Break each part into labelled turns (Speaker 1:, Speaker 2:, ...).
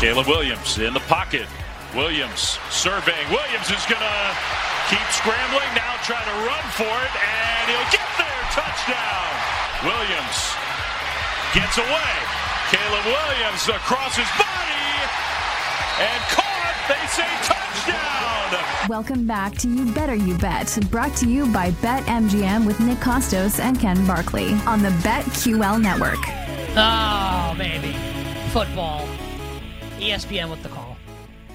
Speaker 1: Caleb Williams in the pocket. Williams surveying. Williams is going to keep scrambling, now try to run for it, and he'll get there. Touchdown. Williams gets away. Caleb Williams across his body and caught. They say touchdown.
Speaker 2: Welcome back to You Better You Bet, brought to you by BetMGM with Nick Kostos and Ken Barkley on the BetQL network.
Speaker 3: Oh, baby. Football. ESPN with the call.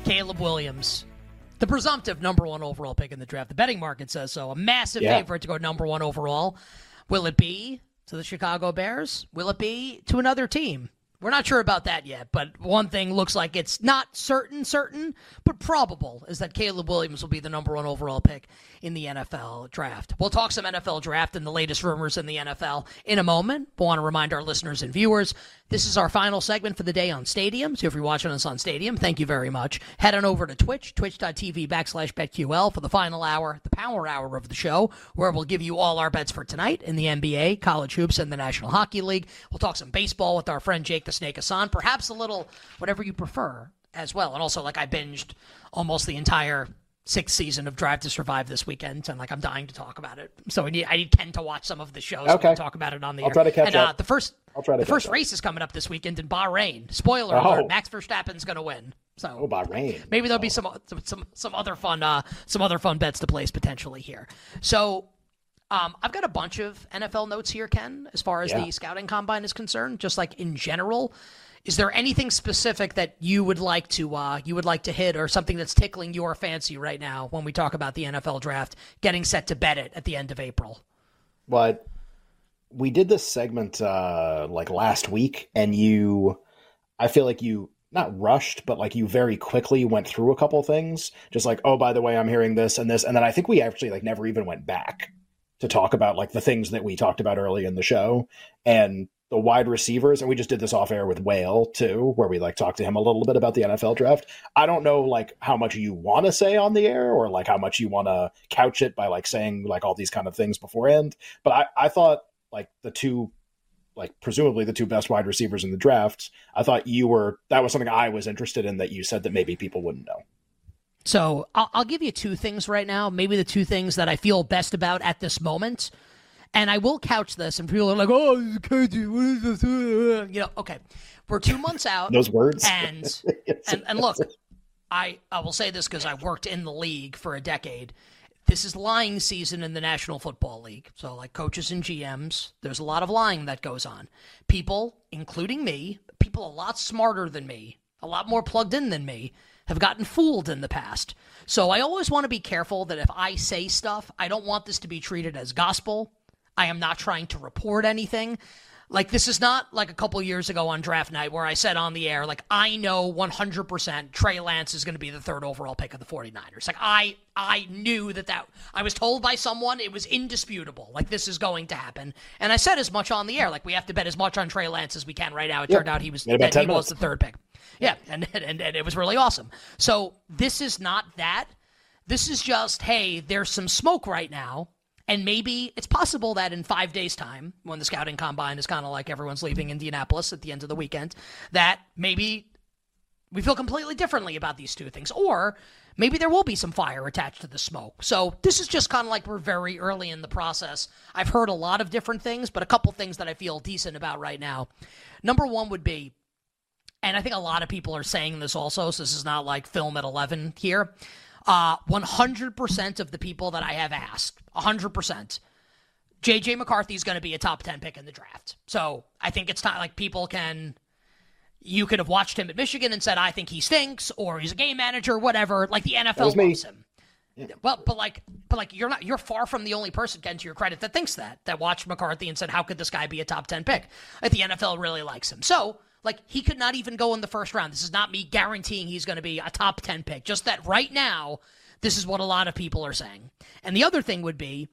Speaker 3: Caleb Williams, the presumptive number one overall pick in the draft. The betting market says so. A massive
Speaker 4: Yeah.
Speaker 3: favorite to go number one overall. Will it be to the Chicago Bears? Will it be to another team? We're not sure about that yet, but one thing looks like it's not certain, certain, but probable is that Caleb Williams will be the number one overall pick in the NFL draft. We'll talk some NFL draft and the latest rumors in the NFL in a moment. But want to remind our listeners and viewers this is our final segment for the day on Stadium. So if you're watching us on Stadium, thank you very much. Head on over to Twitch, twitch.tv backslash BetQL for the final hour, the power hour of the show, where we'll give you all our bets for tonight in the NBA, college hoops, and the National Hockey League. We'll talk some baseball with our friend Jake the Snake Hassan, perhaps a little whatever you prefer as well. And also, like, I binged almost the entire sixth season of Drive to Survive this weekend, and like I'm dying to talk about it. So I need I need Ken to watch some of the shows.
Speaker 4: Okay.
Speaker 3: and talk about it on the
Speaker 4: I'll
Speaker 3: air.
Speaker 4: try to catch
Speaker 3: and,
Speaker 4: up.
Speaker 3: Uh, the first
Speaker 4: I'll try to
Speaker 3: the first
Speaker 4: up.
Speaker 3: race is coming up this weekend in Bahrain. Spoiler
Speaker 4: Oh.
Speaker 3: alert: Max Verstappen's going to win. So
Speaker 4: Oh, Bahrain.
Speaker 3: maybe there'll be some some some, some other fun uh, some other fun bets to place potentially here. So. Um, I've got a bunch of NFL notes here, Ken, as far as
Speaker 4: Yeah.
Speaker 3: the scouting combine is concerned. Just like in general, is there anything specific that you would like to uh, you would like to hit, or something that's tickling your fancy right now when we talk about the NFL draft getting set to bet it at the end of April?
Speaker 4: but we did this segment uh like last week and you i feel like you not rushed but like you very quickly went through a couple things. Just like oh by the way i'm hearing this and this. And then i think we actually like never even went back to talk about like the things that we talked about early in the show. And the wide receivers and we just did this off air with whale too where we like talked to him a little bit about the nfl draft i don't know like how much you want to say on the air or like how much you want to couch it by like saying like all these kind of things beforehand but I, I thought like the two like presumably the two best wide receivers in the draft i thought you were that was something i was interested in that you said that maybe people wouldn't know
Speaker 3: So I'll, I'll give you two things right now. Maybe the two things that I feel best about at this moment. And I will couch this, and people are like, "Oh, KD, what is this?" You know, okay, we're two months out,
Speaker 4: those words
Speaker 3: and and, and look, I I will say this because I worked in the league for a decade. This is lying season in the National Football League. So, like coaches and GMs, there's a lot of lying that goes on. People, including me, people a lot smarter than me, a lot more plugged in than me, have gotten fooled in the past. So, I always want to be careful that if I say stuff, I don't want this to be treated as gospel. I am not trying to report anything. Like this is not like a couple years ago on draft night where I said on the air, like I know 100% Trey Lance is going to be the third overall pick of the 49ers. Like I I knew that that I was told by someone it was indisputable. Like this is going to happen. And I said as much on the air, like we have to bet as much on Trey Lance as we can right now. It turned out he was
Speaker 4: Made about
Speaker 3: that he
Speaker 4: 10
Speaker 3: was the third pick. Yeah, and, and and it was really awesome. So this is not that. This is just hey, there's some smoke right now. And maybe it's possible that in five days' time, when the scouting combine is kind of like everyone's leaving Indianapolis at the end of the weekend, that maybe we feel completely differently about these two things. Or maybe there will be some fire attached to the smoke. So this is just kind of like we're very early in the process. I've heard a lot of different things, but a couple things that I feel decent about right now. Number one would be, and I think a lot of people are saying this also, so this is not like film at 11 here. Uh, 100% of the people that I have asked, 100%, JJ McCarthy is going to be a top 10 pick in the draft. So I think it's time, like, people can. You could have watched him at Michigan and said, I think he stinks, or he's a game manager, whatever. Like, the NFL loves him. Well, but like, but like, you're not. You're far from the only person, Ken, to your credit, that thinks that. That watched McCarthy and said, "How could this guy be a top ten pick?" Like the NFL really likes him. So, like, he could not even go in the first round. This is not me guaranteeing he's going to be a top ten pick. Just that right now, this is what a lot of people are saying. And the other thing would be,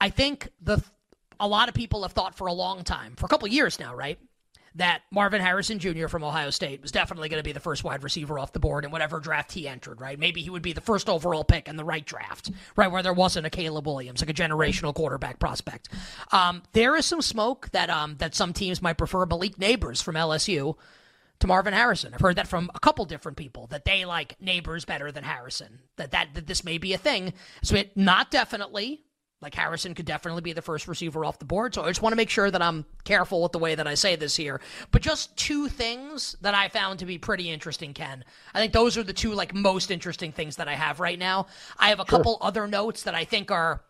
Speaker 3: I think the a lot of people have thought for a long time, for a couple years now, right? That Marvin Harrison Jr. from Ohio State was definitely going to be the first wide receiver off the board in whatever draft he entered, right? Maybe he would be the first overall pick in the right draft, right? Where there wasn't a Caleb Williams, like a generational quarterback prospect. Um, there is some smoke that um, that some teams might prefer Malik Nabers from LSU to Marvin Harrison. I've heard that from a couple different people that they like Nabers better than Harrison. That that, that this may be a thing. So it not definitely. Like Harrison could definitely be the first receiver off the board. So I just want to make sure that I'm careful with the way that I say this here. But just two things that I found to be pretty interesting, Ken. I think those are the two like most interesting things that I have right now. I have a sure. couple other notes that I think are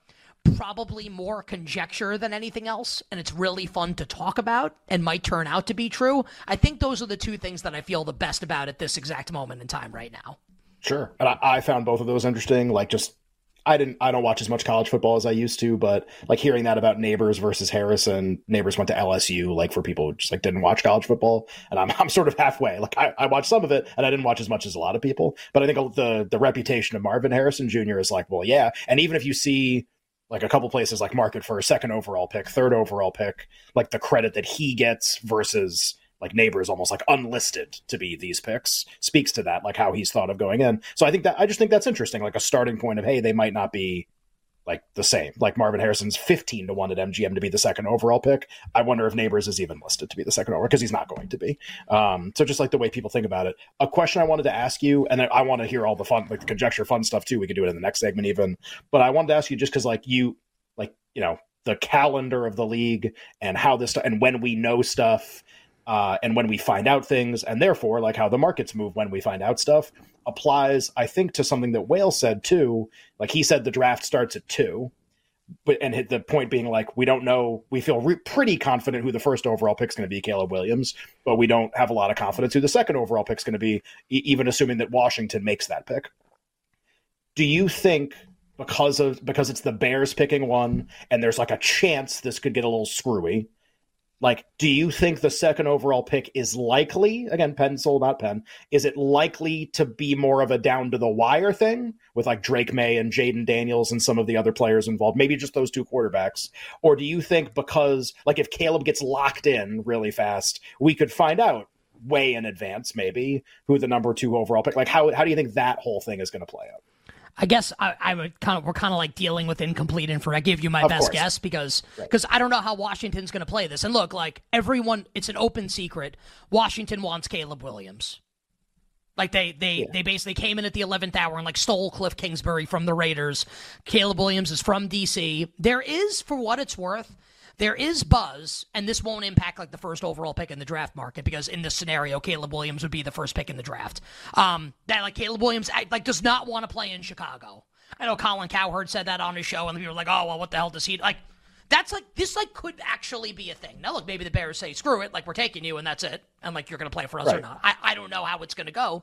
Speaker 3: probably more conjecture than anything else, and it's really fun to talk about and might turn out to be true. I think those are the two things that I feel the best about at this exact moment in time right now.
Speaker 4: Sure. And I, I found both of those interesting. Like just I didn't I don't watch as much college football as I used to, but like hearing that about Nabers versus Harrison, Nabers went to LSU, like for people who just like didn't watch college football. And I'm I'm sort of halfway. Like I, I watched some of it and I didn't watch as much as a lot of people. But I think the the reputation of Marvin Harrison Jr. is like, well, yeah. And even if you see like a couple places like market for a second overall pick, third overall pick, like the credit that he gets versus like Nabers almost like unlisted to be these picks speaks to that, like how he's thought of going in. So I think that I just think that's interesting, like a starting point of hey, they might not be like the same. Like Marvin Harrison's 15 to 1 at MGM to be the second overall pick. I wonder if Nabers is even listed to be the second overall because he's not going to be. Um, so just like the way people think about it. A question I wanted to ask you, and I want to hear all the fun, like the conjecture fun stuff too. We could do it in the next segment even. But I wanted to ask you just because like you, like, you know, the calendar of the league and how this and when we know stuff uh, and when we find out things, and therefore, like how the markets move when we find out stuff, applies, I think, to something that Whale said too. Like he said, the draft starts at two, but and the point being, like we don't know. We feel re- pretty confident who the first overall pick is going to be, Caleb Williams, but we don't have a lot of confidence who the second overall pick is going to be, e- even assuming that Washington makes that pick. Do you think? Because of because it's the Bears picking one, and there's like a chance this could get a little screwy like, do you think the second overall pick is likely, again, pencil, not pen, is it likely to be more of a down to the wire thing with like Drake Maye and Jayden Daniels and some of the other players involved, maybe just those two quarterbacks? Or do you think because, like, if Caleb gets locked in really fast, we could find out way in advance, maybe, who the number two overall pick? Like, how, how do you think that whole thing is going to play out?
Speaker 3: I guess I, I, kind of we're kind of like dealing with incomplete info. I give you my of best course. guess because because right. I don't know how Washington's going to play this. And look, like everyone, it's an open secret. Washington wants Caleb Williams. Like they they yeah. they basically came in at the eleventh hour and like stole Kliff Kingsbury from the Raiders. Caleb Williams is from DC. There is, for what it's worth, there is buzz, and this won't impact like the first overall pick in the draft market because in this scenario, Caleb Williams would be the first pick in the draft. Um, that like Caleb Williams like does not want to play in Chicago. I know Colin Cowherd said that on his show, and people were like, "Oh well, what the hell does he like?" That's like this like could actually be a thing. Now look, maybe the Bears say screw it, like we're taking you and that's it, and like you're going to play for us right. or not. I, I don't know how it's going to go,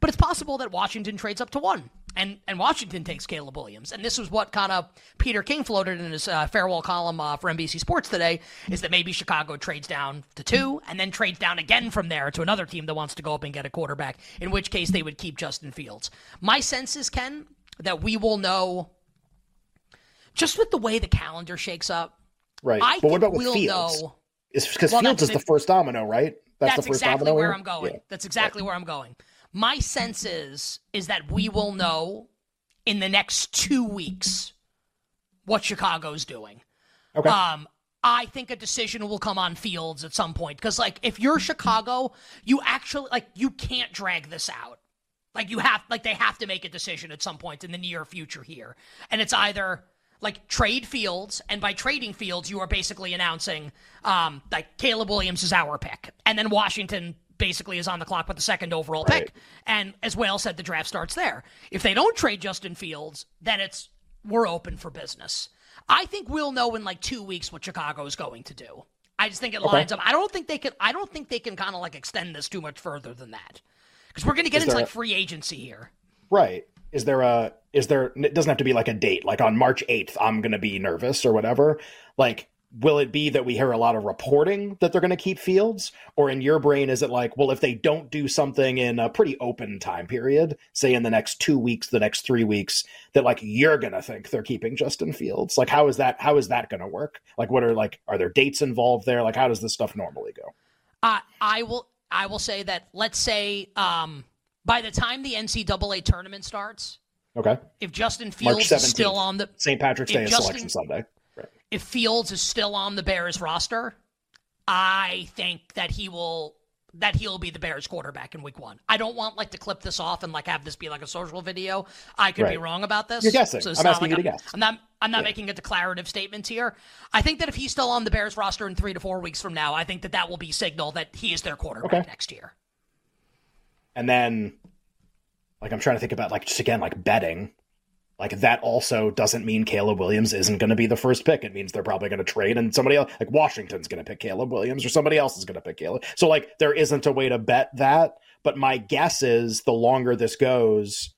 Speaker 3: but it's possible that Washington trades up to one, and and Washington takes Caleb Williams, and this is what kind of Peter King floated in his uh, farewell column uh, for NBC Sports today, is that maybe Chicago trades down to two and then trades down again from there to another team that wants to go up and get a quarterback, in which case they would keep Justin Fields. My sense is Ken that we will know just with the way the calendar shakes up.
Speaker 4: Right.
Speaker 3: I
Speaker 4: but what about
Speaker 3: we'll
Speaker 4: Fields?
Speaker 3: Know,
Speaker 4: it's because well, Fields is the first domino, right?
Speaker 3: That's, that's exactly where here? I'm going. Yeah. That's exactly right. where I'm going. My sense is is that we will know in the next two weeks what Chicago's doing.
Speaker 4: Okay.
Speaker 3: Um, I think a decision will come on Fields at some point because, like, if you're Chicago, you actually like you can't drag this out. Like you have, like they have to make a decision at some point in the near future here, and it's either like trade Fields, and by trading Fields, you are basically announcing um, like Caleb Williams is our pick, and then Washington basically is on the clock with the second overall right. pick. And as Whale said, the draft starts there. If they don't trade Justin Fields, then it's we're open for business. I think we'll know in like two weeks what Chicago is going to do. I just think it lines okay. up. I don't think they can. I don't think they can kind of like extend this too much further than that because we're going to get is into like free agency here.
Speaker 4: Right. Is there a? Is there? It doesn't have to be like a date. Like on March eighth, I'm going to be nervous or whatever. Like will it be that we hear a lot of reporting that they're going to keep Fields? Or in your brain, is it like, well, if they don't do something in a pretty open time period, say in the next two weeks, the next three weeks, that like you're going to think they're keeping Justin Fields? Like, how is that? How is that going to work? Like, what are like, are there dates involved there? Like, how does this stuff normally go?
Speaker 3: Uh, I will, I will say that, let's say, um, by the time the NCAA tournament starts,
Speaker 4: okay,
Speaker 3: if Justin Fields is still on the
Speaker 4: St. Patrick's Day is Justin, Selection Sunday
Speaker 3: if Fields is still on the Bears roster, I think that he will that he'll be the Bears quarterback in week one. I don't want like to clip this off and like have this be like a social video. I could right. be wrong about this.
Speaker 4: You're guessing. So I'm asking like you to guess.
Speaker 3: I'm not I'm not yeah. making a declarative statement here. I think that if he's still on the Bears roster in three to four weeks from now, I think that that will be signal that he is their quarterback okay. next year.
Speaker 4: And then, like, I'm trying to think about like just again like betting. Like that also doesn't mean Caleb Williams isn't going to be the first pick. It means they're probably going to trade and somebody else, like Washington's going to pick Caleb Williams or somebody else is going to pick Caleb. So like there isn't a way to bet that. But my guess is the longer this goes,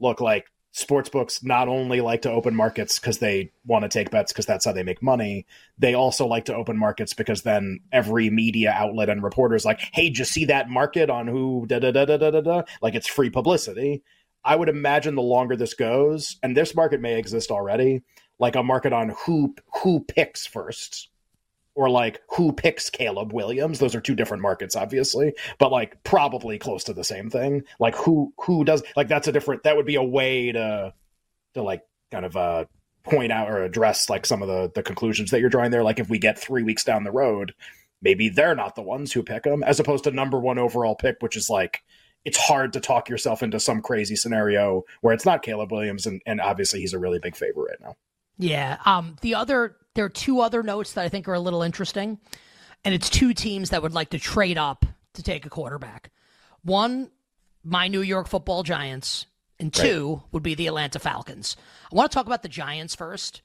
Speaker 4: look like sports books not only like to open markets because they want to take bets because that's how they make money they also like to open markets because then every media outlet and reporters like hey just see that market on who da da da da da da like it's free publicity I would imagine the longer this goes, and this market may exist already, like a market on who who picks first, or like who picks Caleb Williams. Those are two different markets, obviously, but like probably close to the same thing. Like who who does like that's a different. That would be a way to to like kind of uh point out or address like some of the the conclusions that you're drawing there. Like if we get three weeks down the road, maybe they're not the ones who pick them, as opposed to number one overall pick, which is like it's hard to talk yourself into some crazy scenario where it's not Caleb Williams, and, and obviously he's a really big favorite right now.
Speaker 3: Yeah. Um. The other there are two other notes that I think are a little interesting, and it's two teams that would like to trade up to take a quarterback. One, my New York Football Giants, and two right. would be the Atlanta Falcons. I want to talk about the Giants first.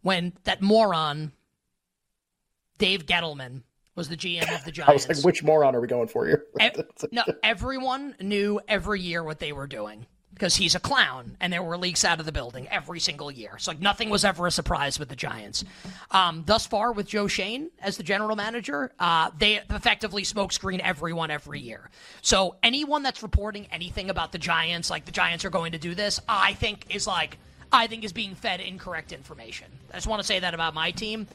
Speaker 3: When that moron, Dave Gettleman, was the GM of the Giants.
Speaker 4: I was like, which moron are we going for here?
Speaker 3: no, everyone knew every year what they were doing because he's a clown, and there were leaks out of the building every single year. So like nothing was ever a surprise with the Giants. Um, thus far, with Joe Schoen as the general manager, uh, they effectively smokescreen everyone every year. So anyone that's reporting anything about the Giants, like the Giants are going to do this, I think is like I think is being fed incorrect information. I just want to say that about my team.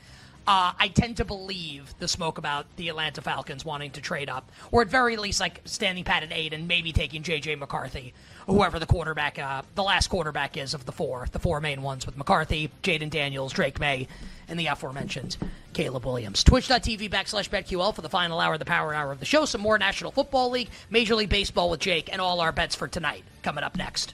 Speaker 3: Uh, I tend to believe the smoke about the Atlanta Falcons wanting to trade up, or at very least, like standing pat at eight and maybe taking J.J. McCarthy, whoever the quarterback, uh, the last quarterback is of the four, the four main ones with McCarthy, Jayden Daniels, Drake Maye, and the aforementioned Caleb Williams. Twitch.tv backslash BetQL for the final hour of the power hour of the show. Some more National Football League, Major League Baseball with Jake, and all our bets for tonight coming up next.